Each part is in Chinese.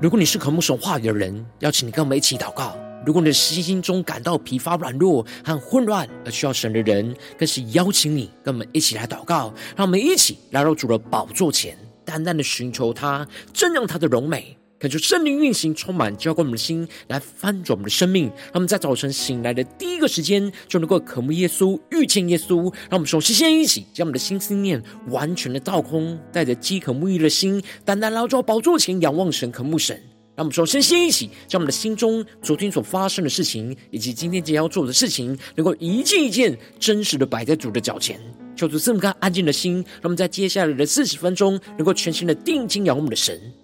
如果你是渴慕神话语的人，邀请你跟我们一起祷告。如果你的心中感到疲乏、软弱和混乱而需要神的人，更是邀请你跟我们一起来祷告。让我们一起来到主的宝座前，淡淡的寻求他，瞻仰他的荣美。恳求圣灵运行，充满浇灌我们的心，来翻转我们的生命。让我们在早晨醒来的第一个时间，就能够渴慕耶稣、遇见耶稣。让我们首先先一起将我们的心思念完全的倒空，带着饥渴沐浴的心，单单来到宝座前仰望神、渴慕神。让我们首先先一起将我们的心中昨天所发生的事情，以及今天将要做的事情，能够一件一件真实的摆在主的脚前。求主赐我们安静的心，让我们在接下来的四十分钟，能够全心的定睛仰望我们的神，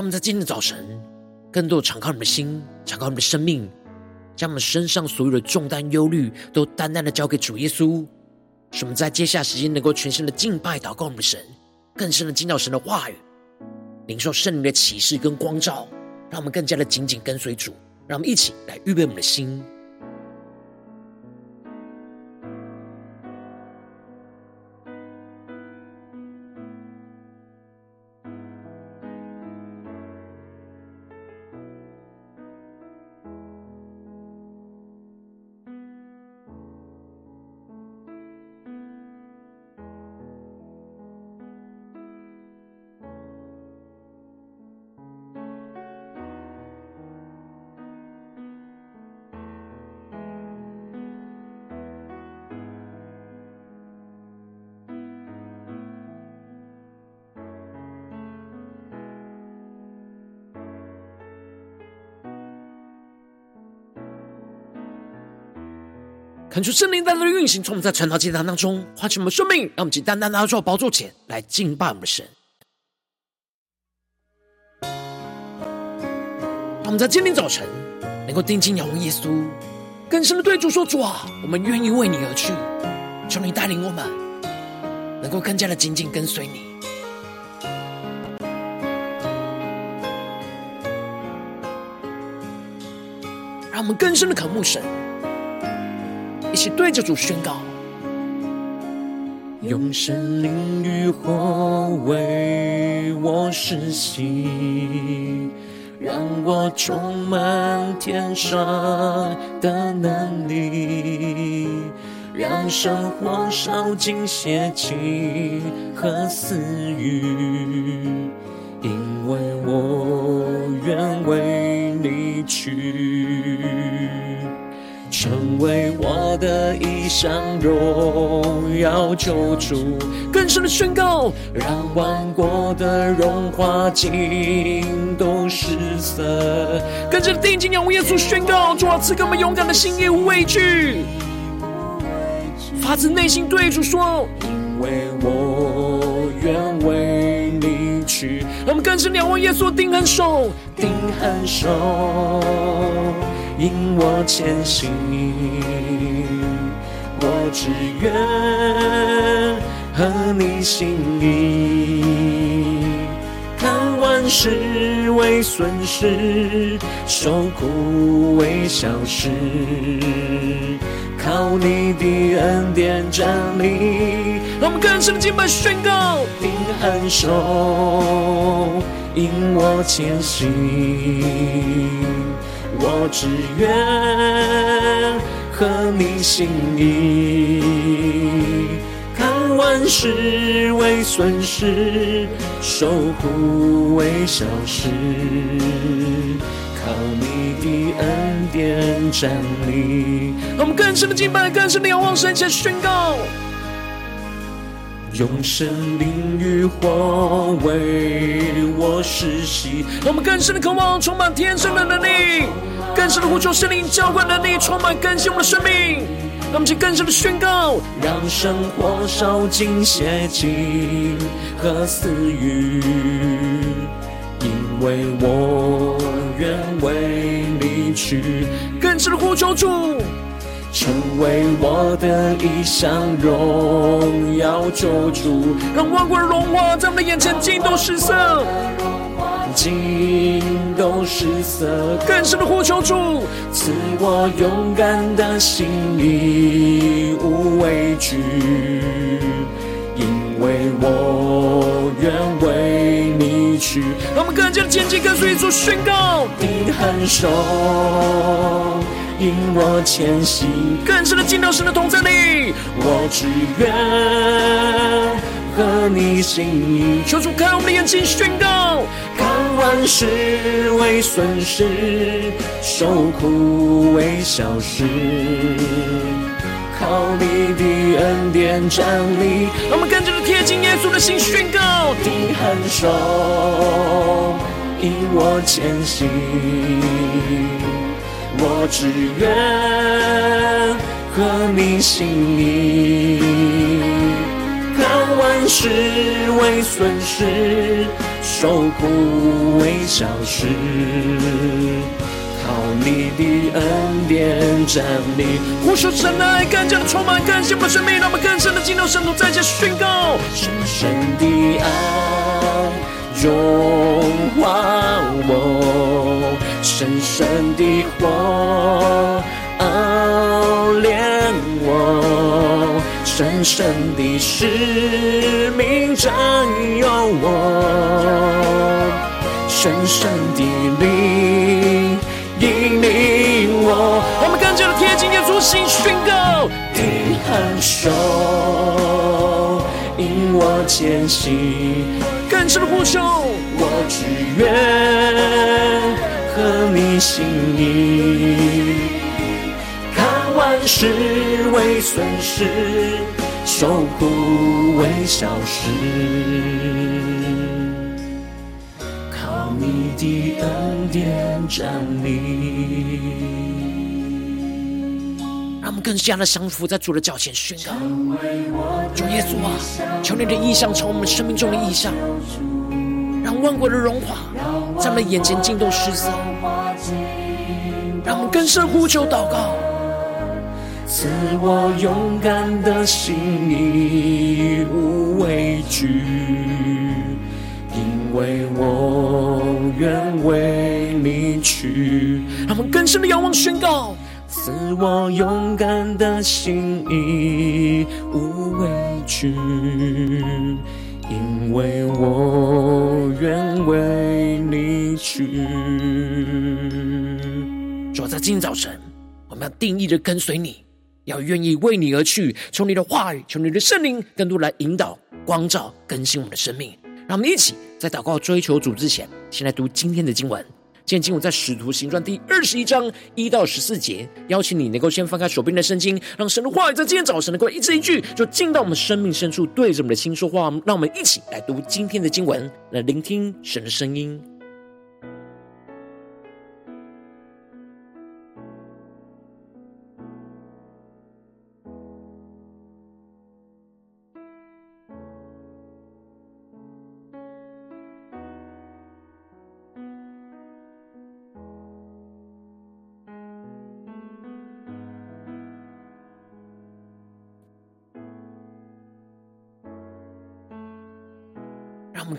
让我们在今天的早晨，更多的敞开我们的心，敞开我们的生命，将我们身上所有的重担、忧虑，都单单的交给主耶稣。使我们在接下来时间能够全身的敬拜、祷告我们的神，更深的听到神的话语，领受圣灵的启示跟光照，让我们更加的紧紧跟随主。让我们一起来预备我们的心。恳求圣灵单单的运行，从我们在晨祷祭坛当中唤起我们生命，让我们简单单的来到宝座前来敬拜我们的神。让我们在今天早晨能够定睛仰望耶稣，更深的对主说：“主啊，我们愿意为你而去，求你带领我们，能够更加的紧紧跟随你。”让我们更深的渴慕神。一起对着主宣告，用神灵与火为我施洗，让我充满天上的能力，让生活烧尽邪气和私欲，因为我愿为你去。为我的衣裳，荣耀救主，更深的宣告，让万国的荣华尽都失色。跟着定睛仰望耶稣宣告，主啊，赐给我们勇敢的心，也无畏惧，发自内心对主说，因为我愿为你去。让我们更深仰望耶稣，定恒守，定恒守。引我前行，我只愿合你心意，看万事为损失，受苦为小事，靠你的恩典站立。让我们更深的敬拜宣告，定恒守，引我前行。我只愿合你心意，看万事为损失，受苦为小事，靠你的恩典站立。我们更深的敬拜，更深的仰望神，前宣告。用神灵与火为我施洗，我们更深的渴望，充满天生的能力，更深的呼求圣灵浇灌能力，充满更新我们的生命。让我们去更深的宣告，让生活烧尽邪情和私欲，因为我愿为你去更深的呼求主，成为我的一项荣耀救主，让万国的荣华在我们的眼前尽都失色。尽都失色，更深的呼求主，赐我勇敢的心，义无畏惧，因为我愿为你去。让我们更加的前进，跟随主宣告，你很手引我前行，更深的进到神的同在里，我只愿。和你心意，求主开我们的眼睛，宣告：看万事为损失，受苦为小事，靠你的恩典站立。让我们跟着贴近耶稣的心，宣告：你很手引我前行，我只愿和你心意。万事为损失，受苦为小事，靠你的恩典站立。呼求神的爱更加的充满，更新我们生命，让我们更深的进入圣徒，再次宣告：深深的爱融化我，深深的火熬炼我。深深的使命占有我，深深的灵引领我。我们更加的贴近耶稣心，宣告：你很手引我前行，更深的呼求，我只愿和你心意。万事为损失，受苦为小事，靠你的恩典站立。让我们更加的降服在主的脚前宣告：主耶稣啊，求你的意象成我们生命中的意象，让万国的荣华在我们的眼前尽都失色。让我们更深呼求祷告。赐我勇敢的心，义无畏惧，因为我愿为你去。让我们更深的仰望宣告：赐我勇敢的心，义无畏惧，因为我愿为你去。主，在今天早晨，我们要定义的跟随你。要愿意为你而去，从你的话语，从你的圣灵更多来引导、光照、更新我们的生命。让我们一起在祷告、追求主之前，先来读今天的经文。现今我在《使徒行传》第二十一章一到十四节。邀请你能够先翻开手边的圣经，让神的话语在今天早晨能够一字一句，就进到我们生命深处，对着我们的心说话。让我们一起来读今天的经文，来聆听神的声音。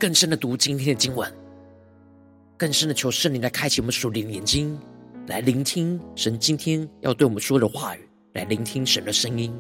更深的读今天的经文，更深的求圣灵来开启我们属灵的眼睛，来聆听神今天要对我们说的话语，来聆听神的声音。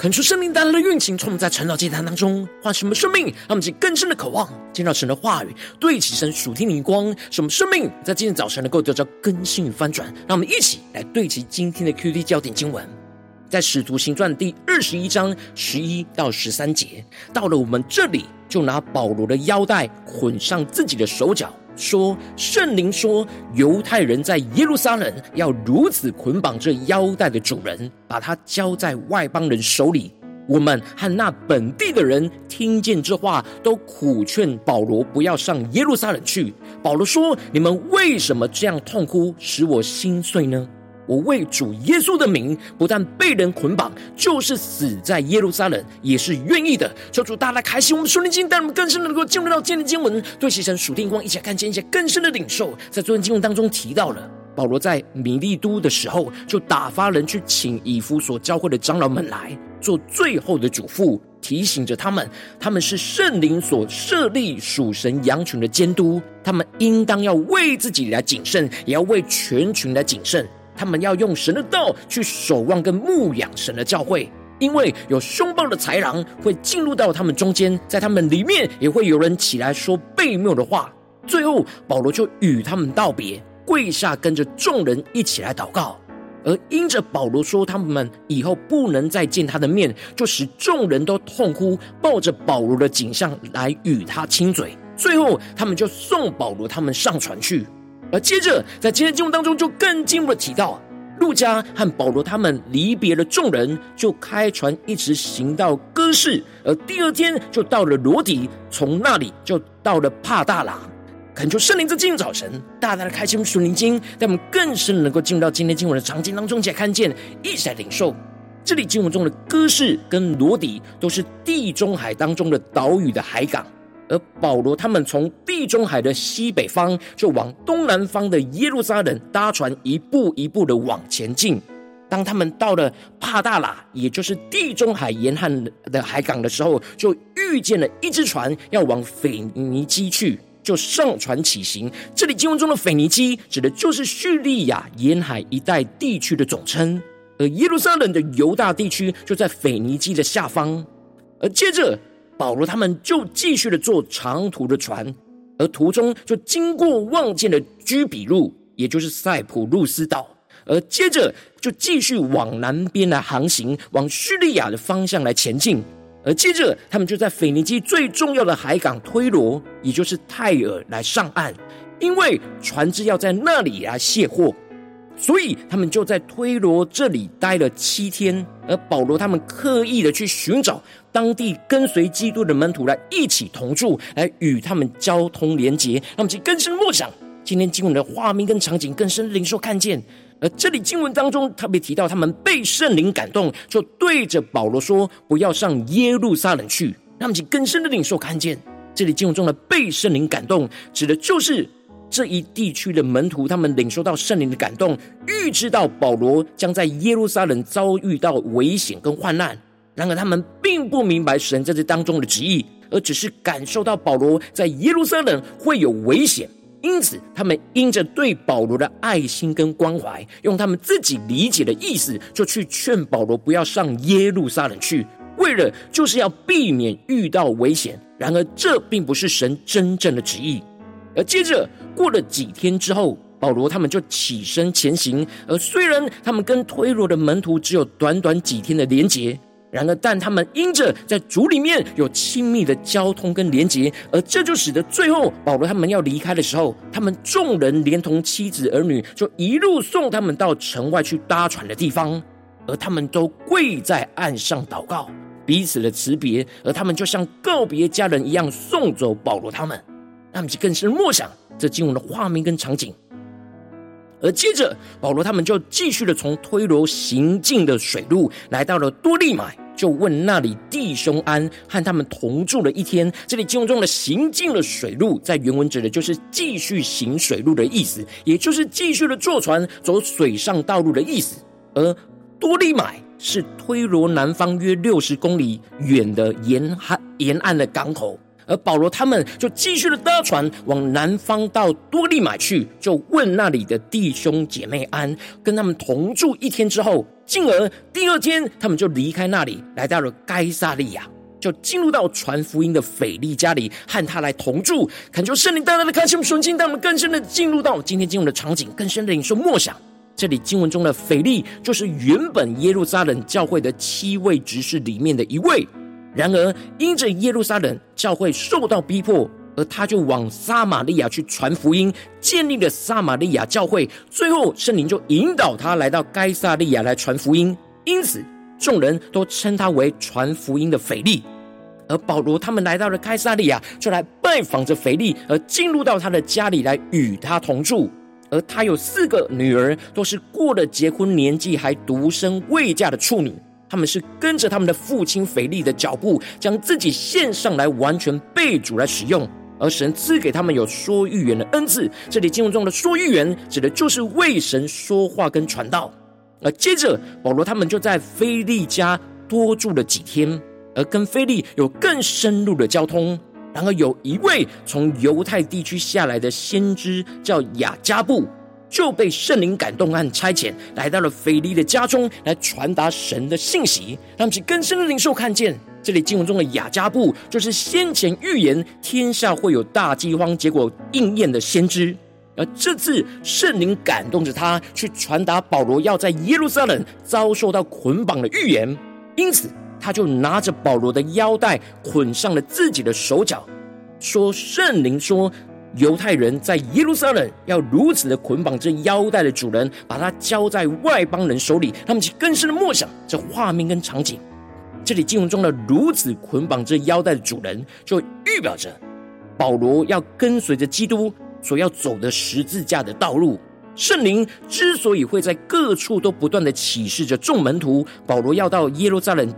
恳求圣灵带来的运行，从我们在晨祷祭坛当中唤醒我们生命，让我们更深的渴望见到神的话语，对齐神属天的光，使我们生命在今天早晨能够得到更新与翻转。让我们一起来对齐今天的 QD 焦点经文，在使徒行传第二十一章十一到十三节。到了我们这里，就拿保罗的腰带捆上自己的手脚。说圣灵说，犹太人在耶路撒冷要如此捆绑这腰带的主人，把他交在外邦人手里。我们和那本地的人听见这话，都苦劝保罗不要上耶路撒冷去。保罗说：“你们为什么这样痛哭，使我心碎呢？”我为主耶稣的名，不但被人捆绑，就是死在耶路撒冷也是愿意的。求主大家开心我们属灵经，带我们更深的能够进入到今天的经文，对齐神属天光，一起来看见一些更深的领受。在昨天经文当中提到了，保罗在米利都的时候，就打发人去请以弗所教会的长老们来做最后的嘱咐，提醒着他们，他们是圣灵所设立属神羊群的监督，他们应当要为自己来谨慎，也要为全群来谨慎。他们要用神的道去守望跟牧养神的教会，因为有凶暴的豺狼会进入到他们中间，在他们里面也会有人起来说悖谬的话。最后，保罗就与他们道别，跪下跟着众人一起来祷告。而因着保罗说他们以后不能再见他的面，就使众人都痛哭，抱着保罗的景象来与他亲嘴。最后，他们就送保罗他们上船去。而接着，在今天经文当中，就更进一步的提到，路加和保罗他们离别了众人，就开船一直行到哥市，而第二天就到了罗底，从那里就到了帕大拉。恳求圣灵在今天早晨大大的开启我们属灵经，带我们更深能够进入到今天经文的场景当中，且看见一起来领受。这里经文中的哥市跟罗底，都是地中海当中的岛屿的海港。而保罗他们从地中海的西北方，就往东南方的耶路撒冷搭船，一步一步的往前进。当他们到了帕大拉，也就是地中海沿岸的海港的时候，就遇见了一只船要往腓尼基去，就上船起行。这里经文中的腓尼基，指的就是叙利亚沿海一带地区的总称，而耶路撒冷的犹大地区就在腓尼基的下方。而接着。保罗他们就继续的坐长途的船，而途中就经过望见了居比路，也就是塞浦路斯岛，而接着就继续往南边来航行，往叙利亚的方向来前进，而接着他们就在腓尼基最重要的海港推罗，也就是泰尔来上岸，因为船只要在那里来卸货。所以他们就在推罗这里待了七天，而保罗他们刻意的去寻找当地跟随基督的门徒来一起同住，来与他们交通连结，让我们去更深默想今天经文的画面跟场景，更深领受看见。而这里经文当中特别提到，他们被圣灵感动，就对着保罗说：“不要上耶路撒冷去。”让我们去更深的领受看见。这里经文中的被圣灵感动，指的就是。这一地区的门徒，他们领受到圣灵的感动，预知到保罗将在耶路撒冷遭遇到危险跟患难。然而，他们并不明白神在这当中的旨意，而只是感受到保罗在耶路撒冷会有危险。因此，他们因着对保罗的爱心跟关怀，用他们自己理解的意思，就去劝保罗不要上耶路撒冷去，为了就是要避免遇到危险。然而，这并不是神真正的旨意。而接着过了几天之后，保罗他们就起身前行。而虽然他们跟推罗的门徒只有短短几天的连结，然而但他们因着在主里面有亲密的交通跟连结，而这就使得最后保罗他们要离开的时候，他们众人连同妻子儿女，就一路送他们到城外去搭船的地方，而他们都跪在岸上祷告，彼此的辞别，而他们就像告别家人一样送走保罗他们。让我们去更深默想这经文的画面跟场景，而接着保罗他们就继续的从推罗行进的水路，来到了多利买，就问那里弟兄安，和他们同住了一天。这里经文中的行进了水路，在原文指的就是继续行水路的意思，也就是继续的坐船走水上道路的意思。而多利买是推罗南方约六十公里远的沿海沿岸的港口。而保罗他们就继续的搭船往南方到多利买去，就问那里的弟兄姐妹安，跟他们同住一天之后，进而第二天，他们就离开那里，来到了该撒利亚，就进入到传福音的腓利家里，和他来同住。恳求圣灵大大的开启我们属灵心，让我们更深的进入到今天经文的场景，更深的领受默想。这里经文中的腓利，就是原本耶路撒冷教会的七位执事里面的一位。然而，因着耶路撒冷教会受到逼迫，而他就往撒玛利亚去传福音，建立了撒玛利亚教会。最后，圣灵就引导他来到该撒利亚来传福音。因此，众人都称他为传福音的腓利。而保罗他们来到了该撒利亚，就来拜访着腓利，而进入到他的家里来与他同住。而他有四个女儿，都是过了结婚年纪还独身未嫁的处女。他们是跟着他们的父亲腓利的脚步，将自己献上来，完全被主来使用。而神赐给他们有说预言的恩赐。这里经文中的说预言，指的就是为神说话跟传道。而接着保罗他们就在腓利家多住了几天，而跟腓利有更深入的交通。然而有一位从犹太地区下来的先知叫雅加布，就被圣灵感动和差遣，来到了腓利的家中，来传达神的信息，让其更深的领受看见。这里经文中的雅加布，就是先前预言天下会有大饥荒，结果应验的先知。而这次圣灵感动着他，去传达保罗要在耶路撒冷遭受到捆绑的预言，因此。他就拿着保罗的腰带捆上了自己的手脚，说：“圣灵说，犹太人在耶路撒冷要如此的捆绑这腰带的主人，把他交在外邦人手里。他们就更深的默想这画面跟场景。这里经文中的如此捆绑这腰带的主人，就预表着保罗要跟随着基督所要走的十字架的道路。圣灵之所以会在各处都不断的启示着众门徒，保罗要到耶路撒冷。”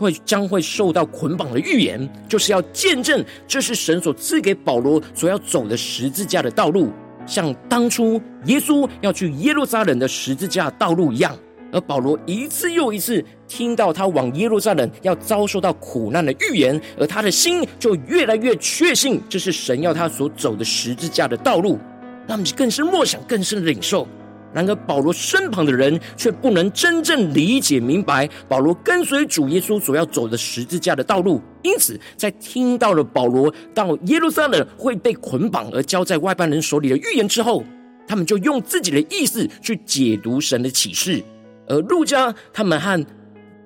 会将会受到捆绑的预言，就是要见证这是神所赐给保罗所要走的十字架的道路，像当初耶稣要去耶路撒冷的十字架道路一样。而保罗一次又一次听到他往耶路撒冷要遭受到苦难的预言，而他的心就越来越确信这是神要他所走的十字架的道路，让我们更深默想，更深领受。然而，保罗身旁的人却不能真正理解明白保罗跟随主耶稣所要走的十字架的道路。因此，在听到了保罗到耶路撒冷会被捆绑而交在外邦人手里的预言之后，他们就用自己的意思去解读神的启示。而路加他们和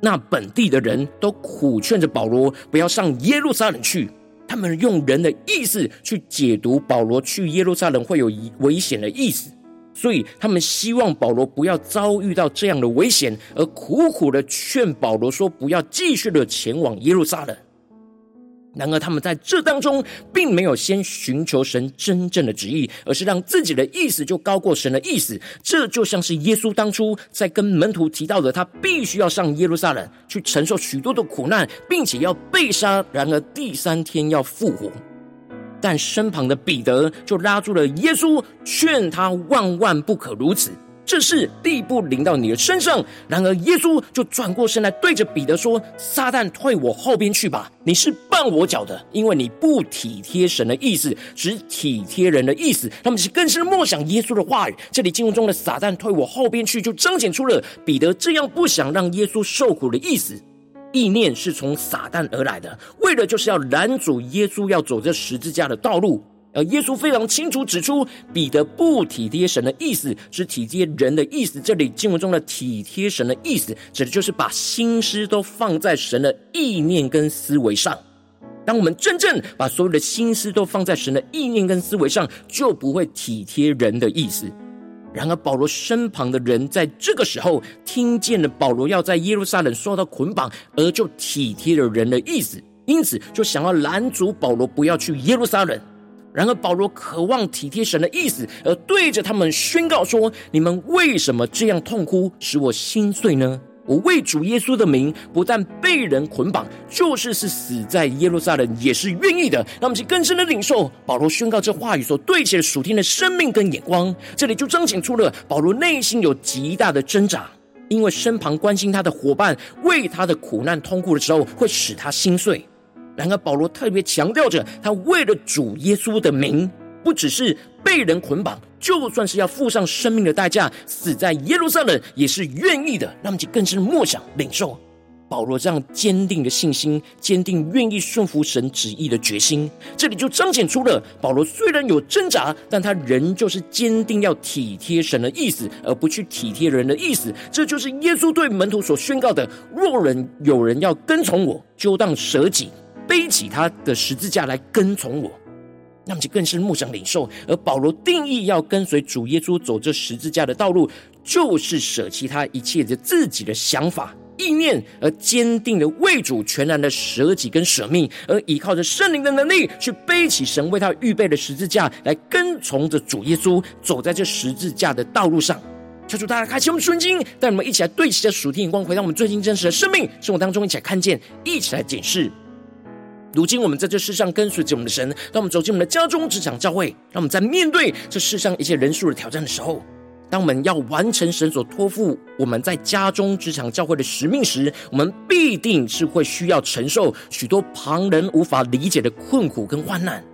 那本地的人都苦劝着保罗不要上耶路撒冷去，他们用人的意思去解读保罗去耶路撒冷会有危险的意思。所以，他们希望保罗不要遭遇到这样的危险，而苦苦的劝保罗说：“不要继续的前往耶路撒冷。”然而，他们在这当中并没有先寻求神真正的旨意，而是让自己的意思就高过神的意思。这就像是耶稣当初在跟门徒提到的，他必须要上耶路撒冷去承受许多的苦难，并且要被杀，然而第三天要复活。但身旁的彼得就拉住了耶稣，劝他万万不可如此，这事必不临到你的身上。然而耶稣就转过身来，对着彼得说：“撒旦退我后边去吧，你是绊我脚的，因为你不体贴神的意思，只体贴人的意思。”他们是更深默想耶稣的话语。这里经文中的“撒旦退我后边去”，就彰显出了彼得这样不想让耶稣受苦的意思。意念是从撒旦而来的，为的就是要拦阻耶稣要走这十字架的道路。而耶稣非常清楚指出，彼得不体贴神的意思，是体贴人的意思。这里经文中的体贴神的意思，指的就是把心思都放在神的意念跟思维上。当我们真正把所有的心思都放在神的意念跟思维上，就不会体贴人的意思。然而，保罗身旁的人在这个时候听见了保罗要在耶路撒冷受到捆绑，而就体贴了人的意思，因此就想要拦阻保罗不要去耶路撒冷。然而，保罗渴望体贴神的意思，而对着他们宣告说：“你们为什么这样痛哭，使我心碎呢？”我为主耶稣的名，不但被人捆绑，就是是死在耶路撒冷也是愿意的。让我们去更深的领受保罗宣告这话语所对齐的属天的生命跟眼光。这里就彰显出了保罗内心有极大的挣扎，因为身旁关心他的伙伴为他的苦难痛苦的时候，会使他心碎。然而保罗特别强调着，他为了主耶稣的名，不只是被人捆绑。就算是要付上生命的代价，死在耶路撒冷，也是愿意的。让我们更深的默想领受。保罗这样坚定的信心，坚定愿意顺服神旨意的决心，这里就彰显出了保罗虽然有挣扎，但他仍旧是坚定要体贴神的意思，而不去体贴人的意思。这就是耶稣对门徒所宣告的：若人有人要跟从我，就当舍己，背起他的十字架来跟从我。那么就更是默想领受。而保罗定义要跟随主耶稣走这十字架的道路，就是舍弃他一切的自己的想法。意念，而坚定的为主全然的舍己跟舍命，而依靠着圣灵的能力去背起神为他预备的十字架，来跟从着主耶稣走在这十字架的道路上。求主大家开启我们的经，带我们一起来对齐着属天眼光，回到我们最近真实的生命生活当中，一起来看见，一起来检视。如今我们在这世上跟随着我们的神，当我们走进我们的家中、职场、教会，让我们在面对这世上一些人数的挑战的时候。当我们要完成神所托付我们在家中、职场、教会的使命时，我们必定是会需要承受许多旁人无法理解的困苦跟患难。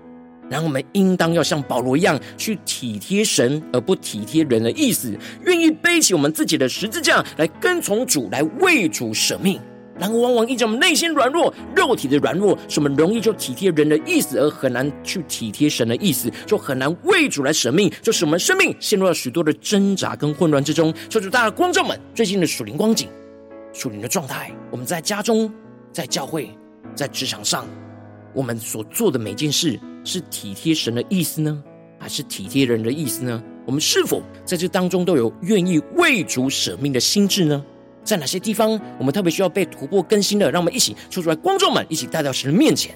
然后我们应当要像保罗一样，去体贴神而不体贴人的意思，愿意背起我们自己的十字架来跟从主，来为主舍命。然后，往往因着我们内心软弱、肉体的软弱，使我们容易就体贴人的意思，而很难去体贴神的意思，就很难为主来舍命，就使我们生命陷入了许多的挣扎跟混乱之中。求主大家光照们最近的属灵光景、属灵的状态，我们在家中、在教会、在职场上，我们所做的每件事是体贴神的意思呢，还是体贴人的意思呢？我们是否在这当中都有愿意为主舍命的心志呢？在哪些地方，我们特别需要被突破更新的？让我们一起说出来，观众们一起带到神的面前。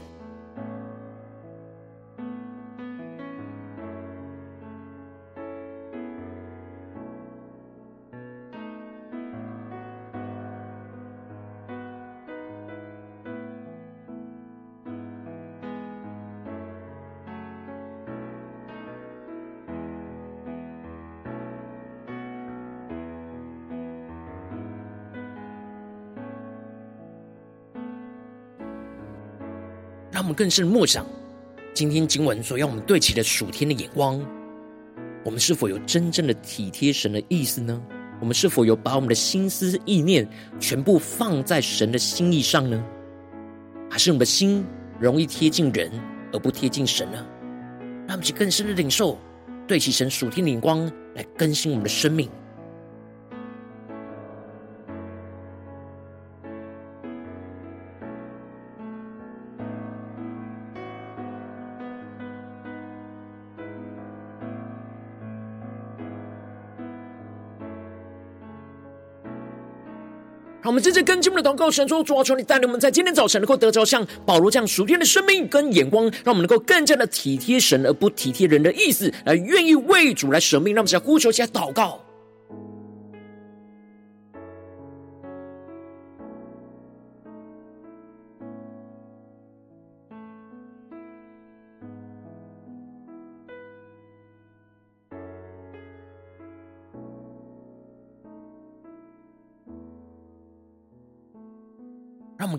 更深默想，今天经文所要我们对齐的属天的眼光，我们是否有真正的体贴神的意思呢？我们是否有把我们的心思意念全部放在神的心意上呢？还是我们的心容易贴近人而不贴近神呢？让我们去更深的领受，对齐神属天的眼光，来更新我们的生命。让，我们接着跟进我们的祷告，神说：主啊，求你带领我们在今天早晨能够得着像保罗这样属天的生命跟眼光，让我们能够更加的体贴神而不体贴人的意思，来愿意为主来舍命。让我们来呼求，先祷告。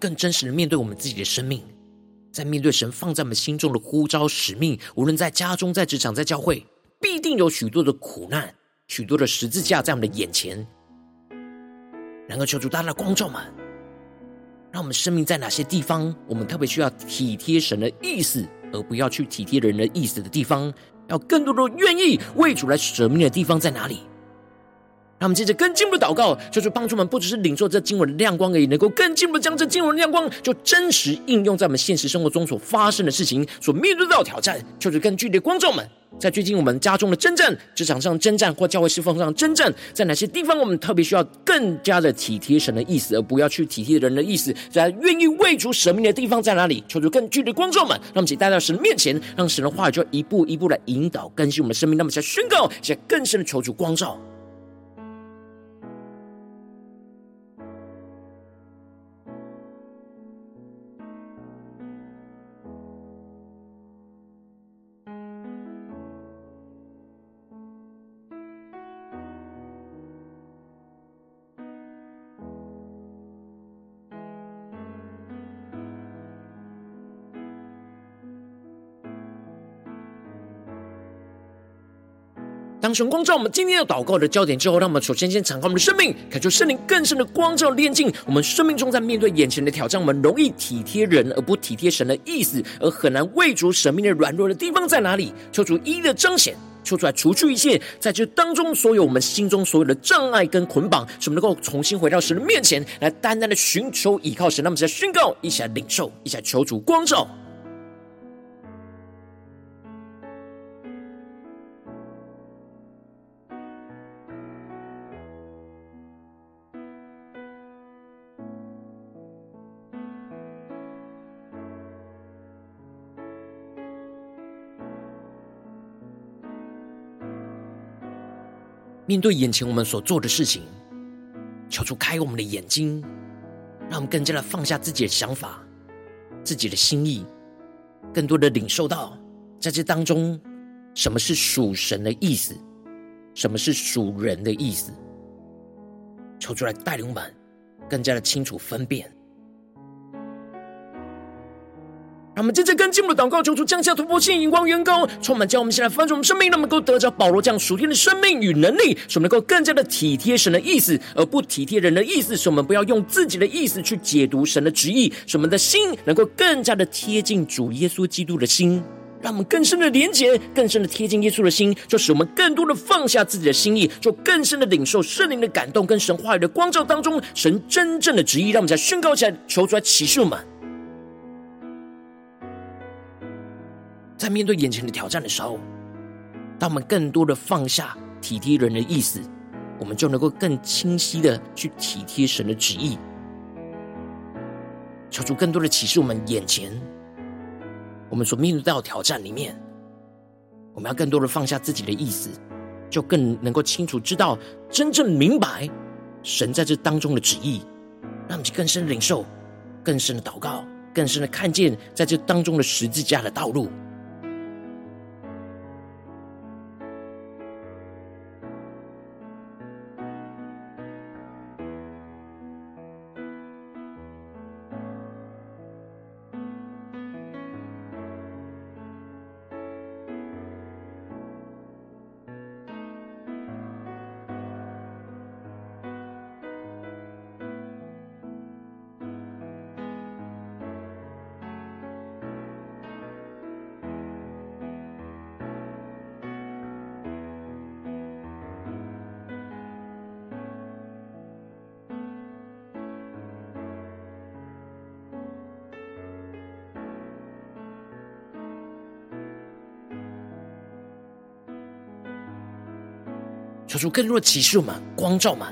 更真实的面对我们自己的生命，在面对神放在我们心中的呼召使命，无论在家中、在职场、在教会，必定有许多的苦难、许多的十字架在我们的眼前。然而，求主大大的光照们，让我们生命在哪些地方，我们特别需要体贴神的意思，而不要去体贴人的意思的地方，要更多的愿意为主来舍命的地方在哪里？让我们接着更进一步的祷告，就是帮助我们不只是领受这经文的亮光而已，能够更进一步将这经文的亮光，就真实应用在我们现实生活中所发生的事情，所面对到的挑战。就是更具体的光照们，在最近我们家中的征战、职场上征战或教会侍奉上征战，在哪些地方我们特别需要更加的体贴神的意思，而不要去体贴人的意思，在愿意为主舍命的地方在哪里？求主更具体的光照们，让我们一起带到神的面前，让神的话语就一步一步来引导更新我们的生命。那么，在宣告，在更深的求主光照。当神光照我们今天要祷告的焦点之后，让我们首先先敞开我们的生命，感受圣灵更深的光照炼净我们生命中，在面对眼前的挑战，我们容易体贴人而不体贴神的意思，而很难为主生命的软弱的地方在哪里？求主一一的彰显，求出来除去一切在这当中所有我们心中所有的障碍跟捆绑，使我们能够重新回到神的面前来，单单的寻求依靠神。让我们再宣告，一起来领受，一起来求主光照。面对眼前我们所做的事情，求主开我们的眼睛，让我们更加的放下自己的想法、自己的心意，更多的领受到在这当中什么是属神的意思，什么是属人的意思。求主来带领我们更加的清楚分辨。让我们真正跟进我们的祷告，求主降下突破性、眼光、远高，充满，叫我们现在翻转我们生命，让我们能够得着保罗这样属天的生命与能力，使我们能够更加的体贴神的意思，而不体贴人的意思。使我们不要用自己的意思去解读神的旨意，使我们的心能够更加的贴近主耶稣基督的心，让我们更深的连接、更深的贴近耶稣的心，就使我们更多的放下自己的心意，就更深的领受圣灵的感动跟神话语的光照当中，神真正的旨意，让我们再宣告起来，求出来启示我们。在面对眼前的挑战的时候，当我们更多的放下体贴人的意思，我们就能够更清晰的去体贴神的旨意。求主更多的启示我们眼前我们所面对到挑战里面，我们要更多的放下自己的意思，就更能够清楚知道真正明白神在这当中的旨意，让我们去更深的领受、更深的祷告、更深的看见在这当中的十字架的道路。求出更多的启示嘛，光照嘛，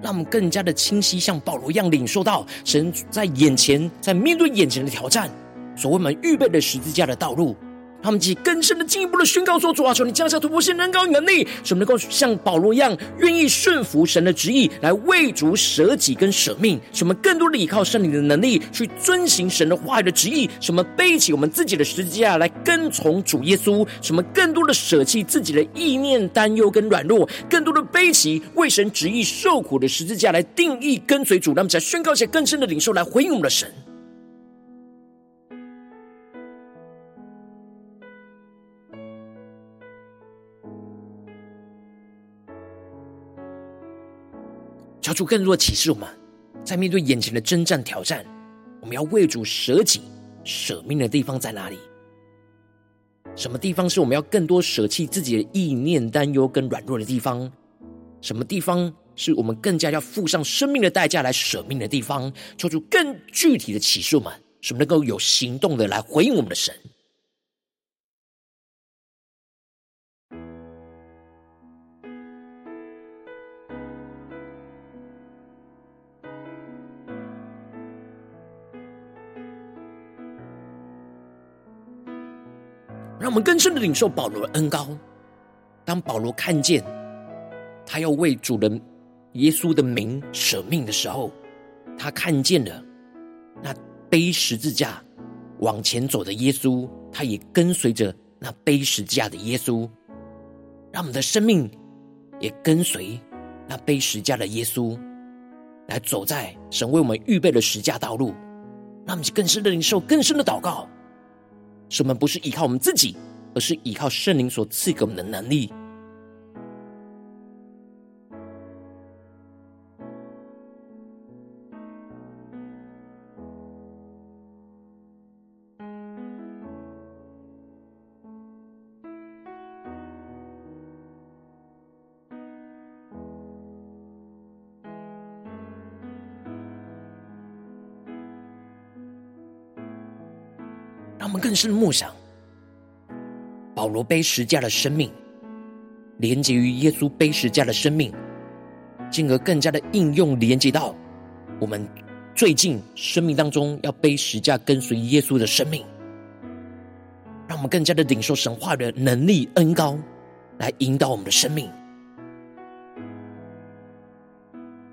让我们更加的清晰，像保罗一样领受到神在眼前，在面对眼前的挑战，所为我们预备的十字架的道路。他们以更深的、进一步的宣告说：“主啊，求你降下突破性、能高能力，使我们能够像保罗一样，愿意顺服神的旨意，来为主舍己跟舍命。使我们更多的依靠圣灵的能力，去遵行神的话语的旨意。使我们背起我们自己的十字架来跟从主耶稣。使我们更多的舍弃自己的意念、担忧跟软弱，更多的背起为神旨意受苦的十字架来定义跟随主。让我们再宣告一些更深的领受，来回应我们的神。”主更多的启示我们，在面对眼前的征战挑战，我们要为主舍己舍命的地方在哪里？什么地方是我们要更多舍弃自己的意念、担忧跟软弱的地方？什么地方是我们更加要付上生命的代价来舍命的地方？求主更具体的启示我们，使我们能够有行动的来回应我们的神。让我们更深的领受保罗的恩膏。当保罗看见他要为主人耶稣的名舍命的时候，他看见了那背十字架往前走的耶稣，他也跟随着那背十字架的耶稣。让我们的生命也跟随那背十字架的耶稣，来走在神为我们预备的十字架道路。让我们更深的领受，更深的祷告。使我们不是依靠我们自己，而是依靠圣灵所赐给我们的能力，是梦想保罗背十架的生命，连接于耶稣背十架的生命，进而更加的应用连接到我们最近生命当中要背十架跟随耶稣的生命，让我们更加的领受神话的能力恩膏，来引导我们的生命。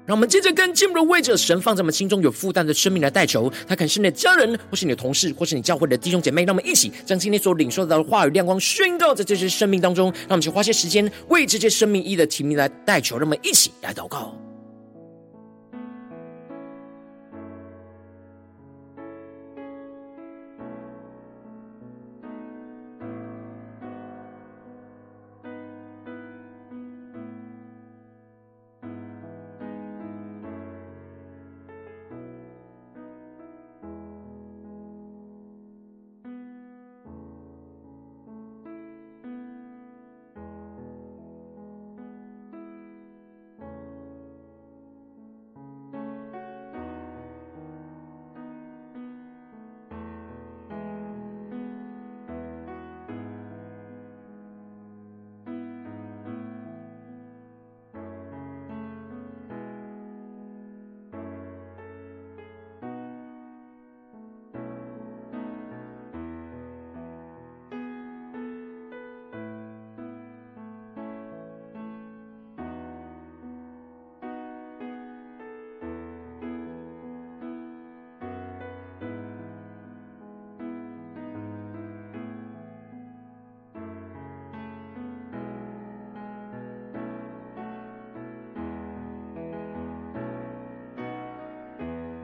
让我们接着跟进入的为着神放在我们心中有负担的生命来代求，他可能是你的家人，或是你的同事，或是你教会的弟兄姐妹。让我们一起将今天所领受到的话语亮光宣告在这些生命当中。让我们去花些时间为这些生命一的提名来代求。让我们一起来祷告。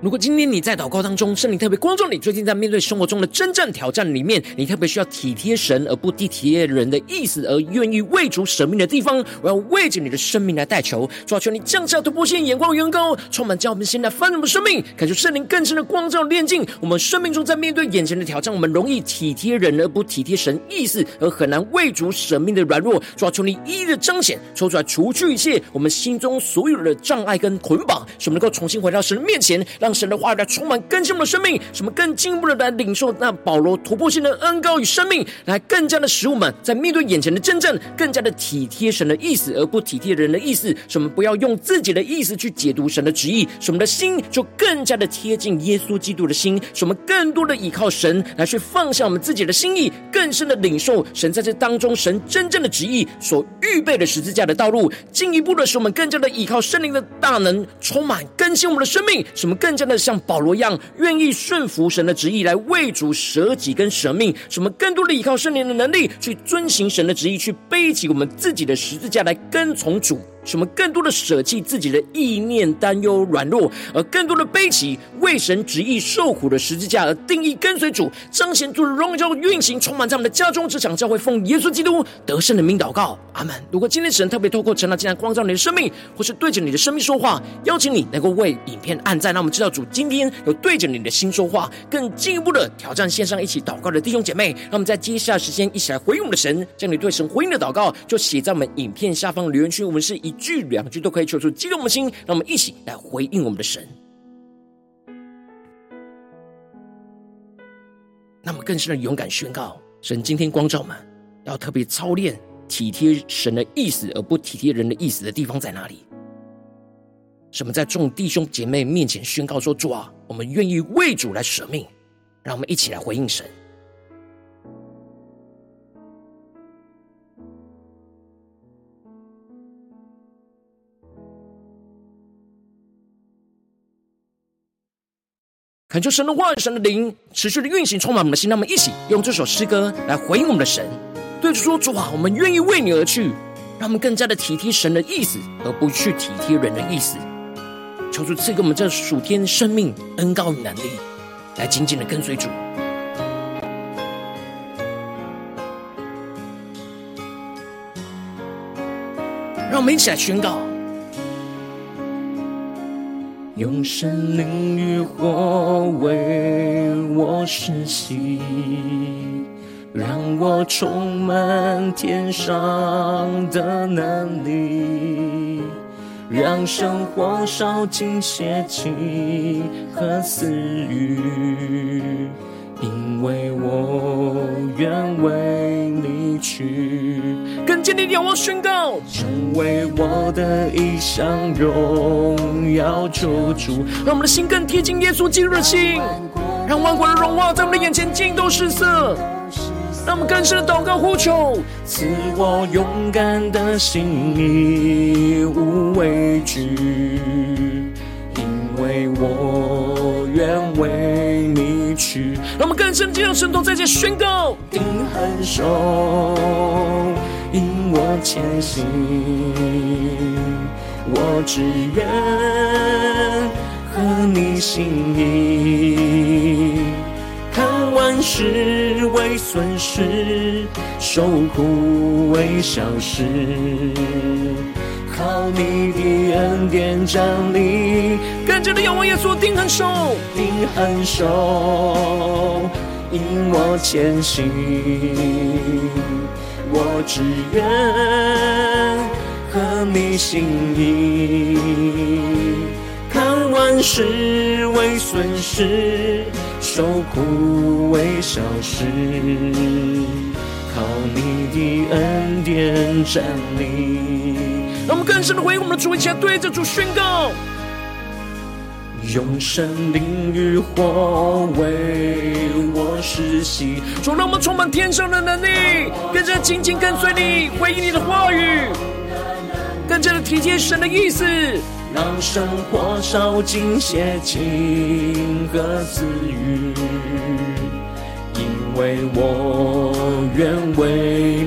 如果今天你在祷告当中，圣灵特别光照你，最近在面对生活中的真正挑战里面，你特别需要体贴神而不体贴人的意思，而愿意为主舍命的地方，我要为着你的生命来代求，主啊，求你降下突破性眼光，远高，充满叫我们现在翻转我们生命，感受圣灵更深的光照炼净我们生命中，在面对眼前的挑战，我们容易体贴人而不体贴神意思，而很难为主舍命的软弱，主啊，求你一一的彰显，抽出来除去一切我们心中所有的障碍跟捆绑，使我们能够重新回到神的面前，让。神的话语来充满更新我们的生命，什么更进一步的来领受那保罗突破性的恩膏与生命，来更加的使我们在面对眼前的真正，更加的体贴神的意思，而不体贴人的意思。什么不要用自己的意思去解读神的旨意，什么的心就更加的贴近耶稣基督的心。什么更多的依靠神来去放下我们自己的心意，更深的领受神在这当中神真正的旨意所预备的十字架的道路。进一步的使我们更加的依靠圣灵的大能，充满更新我们的生命。什么更加。那像保罗一样，愿意顺服神的旨意来为主舍己跟舍命，什么更多的依靠圣灵的能力去遵行神的旨意，去背起我们自己的十字架来跟从主。什么更多的舍弃自己的意念、担忧、软弱，而更多的背起为神旨意受苦的十字架，而定义跟随主，彰显主荣耀运行，充满在我们的家中、职场、教会，奉耶稣基督得胜的名祷告，阿门。如果今天神特别透过神的竟然光照你的生命，或是对着你的生命说话，邀请你能够为影片按赞，让我们知道主今天有对着你的心说话，更进一步的挑战线上一起祷告的弟兄姐妹，让我们在接下来时间一起来回应我们的神，将你对神回应的祷告就写在我们影片下方留言区，我们是以。句两句都可以求出激动的心，让我们一起来回应我们的神。那么更深的勇敢宣告：神今天光照们，要特别操练体贴神的意思，而不体贴人的意思的地方在哪里？什么在众弟兄姐妹面前宣告说：主啊，我们愿意为主来舍命。让我们一起来回应神。恳求神的话语、神的灵持续的运行，充满我们的心。让我们一起用这首诗歌来回应我们的神，对着说：主啊，我们愿意为你而去，让我们更加的体贴神的意思，而不去体贴人的意思。求主赐给我们这属天生命恩膏与能力，来紧紧的跟随主。让我们一起来宣告。用神灵与火为我施洗，让我充满天上的能力，让生活烧尽邪气和私欲。因为我愿为你去，更坚定仰望宣告，成为我的一项荣耀救主，让我们的心更贴近耶稣基督的心，让万国的荣华在我们的眼前尽都失色。让我们更深的祷告呼求，赐我勇敢的心，你无畏惧，因为我愿为去。让我们更深进入神同在这宣告，定恒守，引我前行，我只愿合你心意。看万事为损失，受苦为小事，靠你的恩典站立。更加的仰望耶稣，定恒守，定恒守，引我前行。我只愿合你心意，看万事为损失。受苦为小事，靠你的恩典站立。让我们更深的回应我们的主，一起来对着主宣告：用神灵与火为我施洗，主让我们充满天上的能力，更加紧紧跟随你，回应你的话语，更加的体贴神的意思。让生活烧尽邪情和私欲，因为我愿为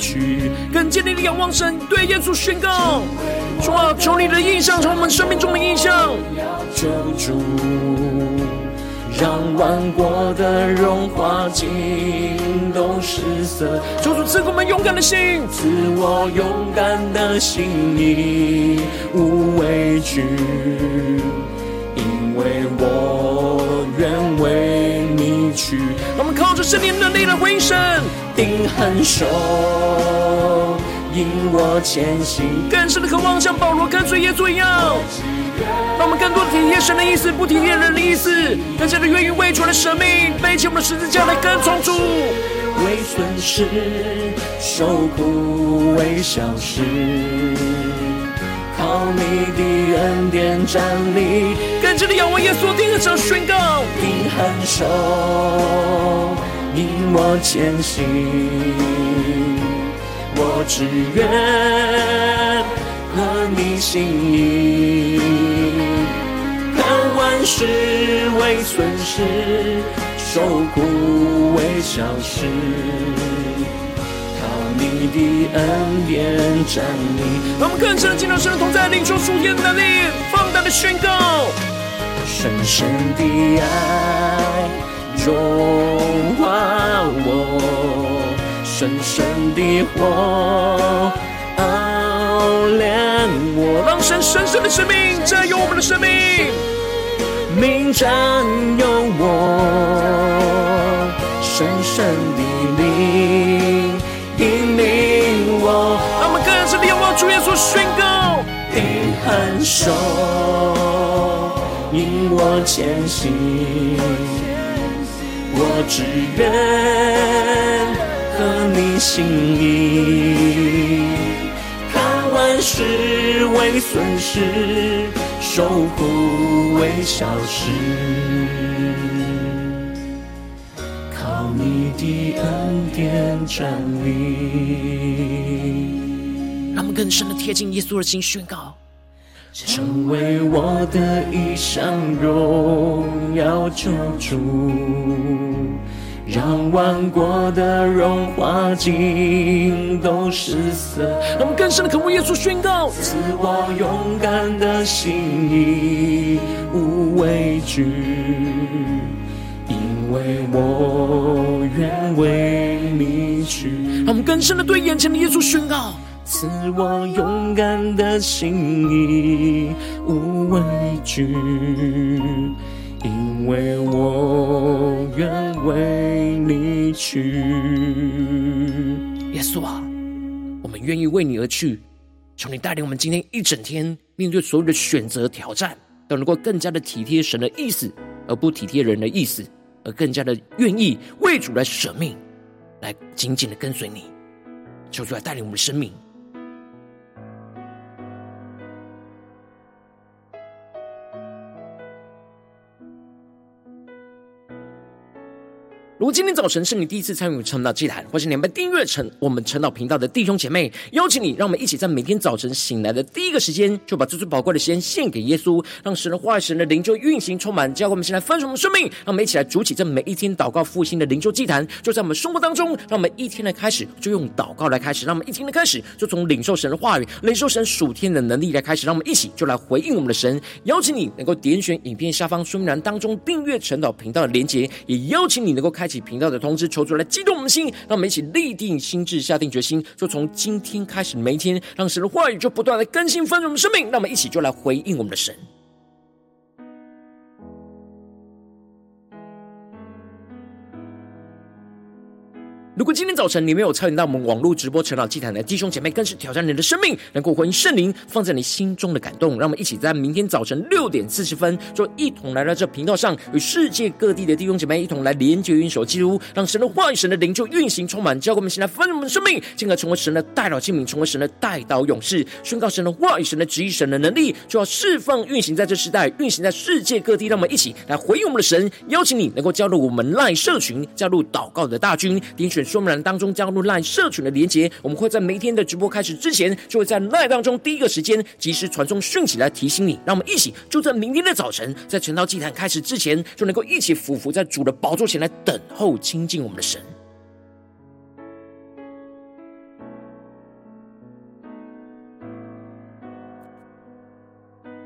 去。更坚定的仰望神，对耶稣宣告：主啊，求你的印象成为我们生命中的印象。救主，让万国的荣华尽都失色。求主赐给我们勇敢的心，赐我勇敢的心，义无畏惧，因为我愿为去。让我们靠着圣灵的能力来回应神，定恒守，引我前行，更深的渴望像保罗跟随耶稣一样。让我们更多的体贴神的意思，不体贴人的意思，更加的愿意为主的生命背起我们的十字架来跟从主。为损失受苦为小事，靠你的恩典站立。更加的仰望耶稣，定恒守宣告，定恒守，引我前行，我只愿合你心意。看万事为损失，受苦为小事，靠你的恩典站立。让我们更深进入神的同在，领受属天的能力，放胆的宣告，深深的爱融化我，深深的火熬炼我，让神深深的生命占有我们的生命。命占有我，深深的灵引领我。让我们更深的仰望主耶稣宣告，定恒守，引我前行，我只愿合你心意，看万事为损失。受苦为小事，靠你的恩典站立。让我们更深的贴近耶稣的心，宣告：成为我的一项荣耀救主。让万国的荣华尽都失色。让我们更深的渴慕耶稣宣告：赐我勇敢的心，无畏惧，因为我愿为你去。让我们更深的对眼前的耶稣宣告：赐我勇敢的心，意无畏惧。因为我愿为你去，耶稣啊，我们愿意为你而去。求你带领我们今天一整天，面对所有的选择挑战，都能够更加的体贴神的意思，而不体贴人的意思。而更加的愿意为主来舍命，来紧紧的跟随你。求主来带领我们的生命。如果今天早晨是你第一次参与晨祷祭坛，或是你们订阅成我们晨祷频道的弟兄姐妹，邀请你，让我们一起在每天早晨醒来的第一个时间，就把最最宝贵的时间献给耶稣，让神的话语、神的灵就运行充满，教会我们先来分盛我们生命，让我们一起来筑起这每一天祷告复兴的灵修祭坛，就在我们生活当中，让我们一天的开始就用祷告来开始，让我们一天的开始就从领受神的话语、领受神属天的能力来开始，让我们一起就来回应我们的神。邀请你能够点选影片下方说明栏当中订阅晨祷频道的连结，也邀请你能够开起频道的通知。求助来激动我们的心，让我们一起立定心智，下定决心，就从今天开始，每一天，让神的话语就不断的更新丰盛我们生命。让我们一起就来回应我们的神。如果今天早晨你没有参与到我们网络直播晨祷祭坛的弟兄姐妹，更是挑战你的生命，能够回应圣灵放在你心中的感动。让我们一起在明天早晨六点四十分，就一同来到这频道上，与世界各地的弟兄姐妹一同来连接、运手、基督，让神的话语、神的灵就运行充满，教给我们，现在分我们的生命，进而成为神的代祷器皿，成为神的代祷勇士，宣告神的话语、神的旨意、神的能力，就要释放、运行在这时代，运行在世界各地。让我们一起来回应我们的神，邀请你能够加入我们赖社群，加入祷告的大军，点选。说明栏当中加入 LINE 社群的连结，我们会在每天的直播开始之前，就会在 LINE 当中第一个时间及时传送讯息来提醒你。让我们一起就在明天的早晨，在晨祷祭坛开始之前，就能够一起俯伏在主的宝座前来等候亲近我们的神。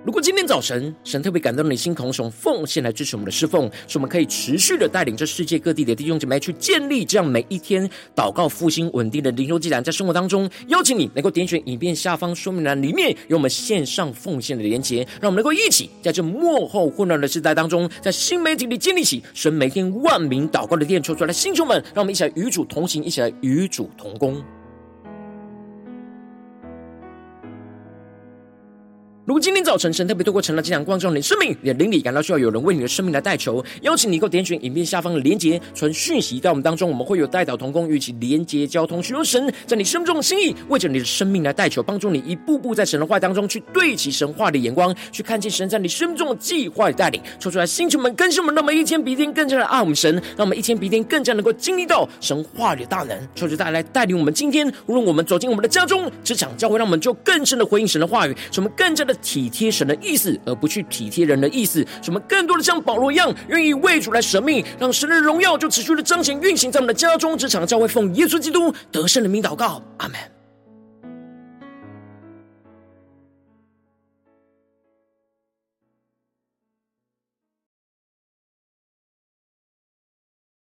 如果今天早晨神特别感动你心，同时奉献来支持我们的侍奉，使我们可以持续的带领这世界各地的弟兄姐妹去建立这样每一天祷告复兴稳定的灵修祭坛，在生活当中，邀请你能够点选影片下方说明栏里面有我们线上奉献的连结，让我们能够一起在这幕后混乱的时代当中，在新媒体里建立起神每天万名祷告的殿，求出来的弟兄们，让我们一起来与主同行，一起来与主同工。如果今天早晨神特别透过晨祷祭坛光照你的生命，你的灵里感到需要有人为你的生命来代求，邀请你够点选影片下方的连结，传讯息到我们当中，我们会有代祷同工与其连结交通，寻求神在你生命中的心意，为着你的生命来代求，帮助你一步步在神的话当中去对齐神话的眼光，去看见神在你生命中的计划与带领，说出来，星球们更新我们，让我们一天比一天更加的爱我们神，让我们一天比一天更加能够经历到神话的大能，求主带来带领我们今天，无论我们走进我们的家中、职场、教会，让我们就更深的回应神的话语，使我们更加的体贴神的意思，而不去体贴人的意思。什么更多的像保罗一样，愿意为主来舍命，让神的荣耀就持续的彰显运行在我们的家中、职场、教会，奉耶稣基督得胜的名祷告，阿门。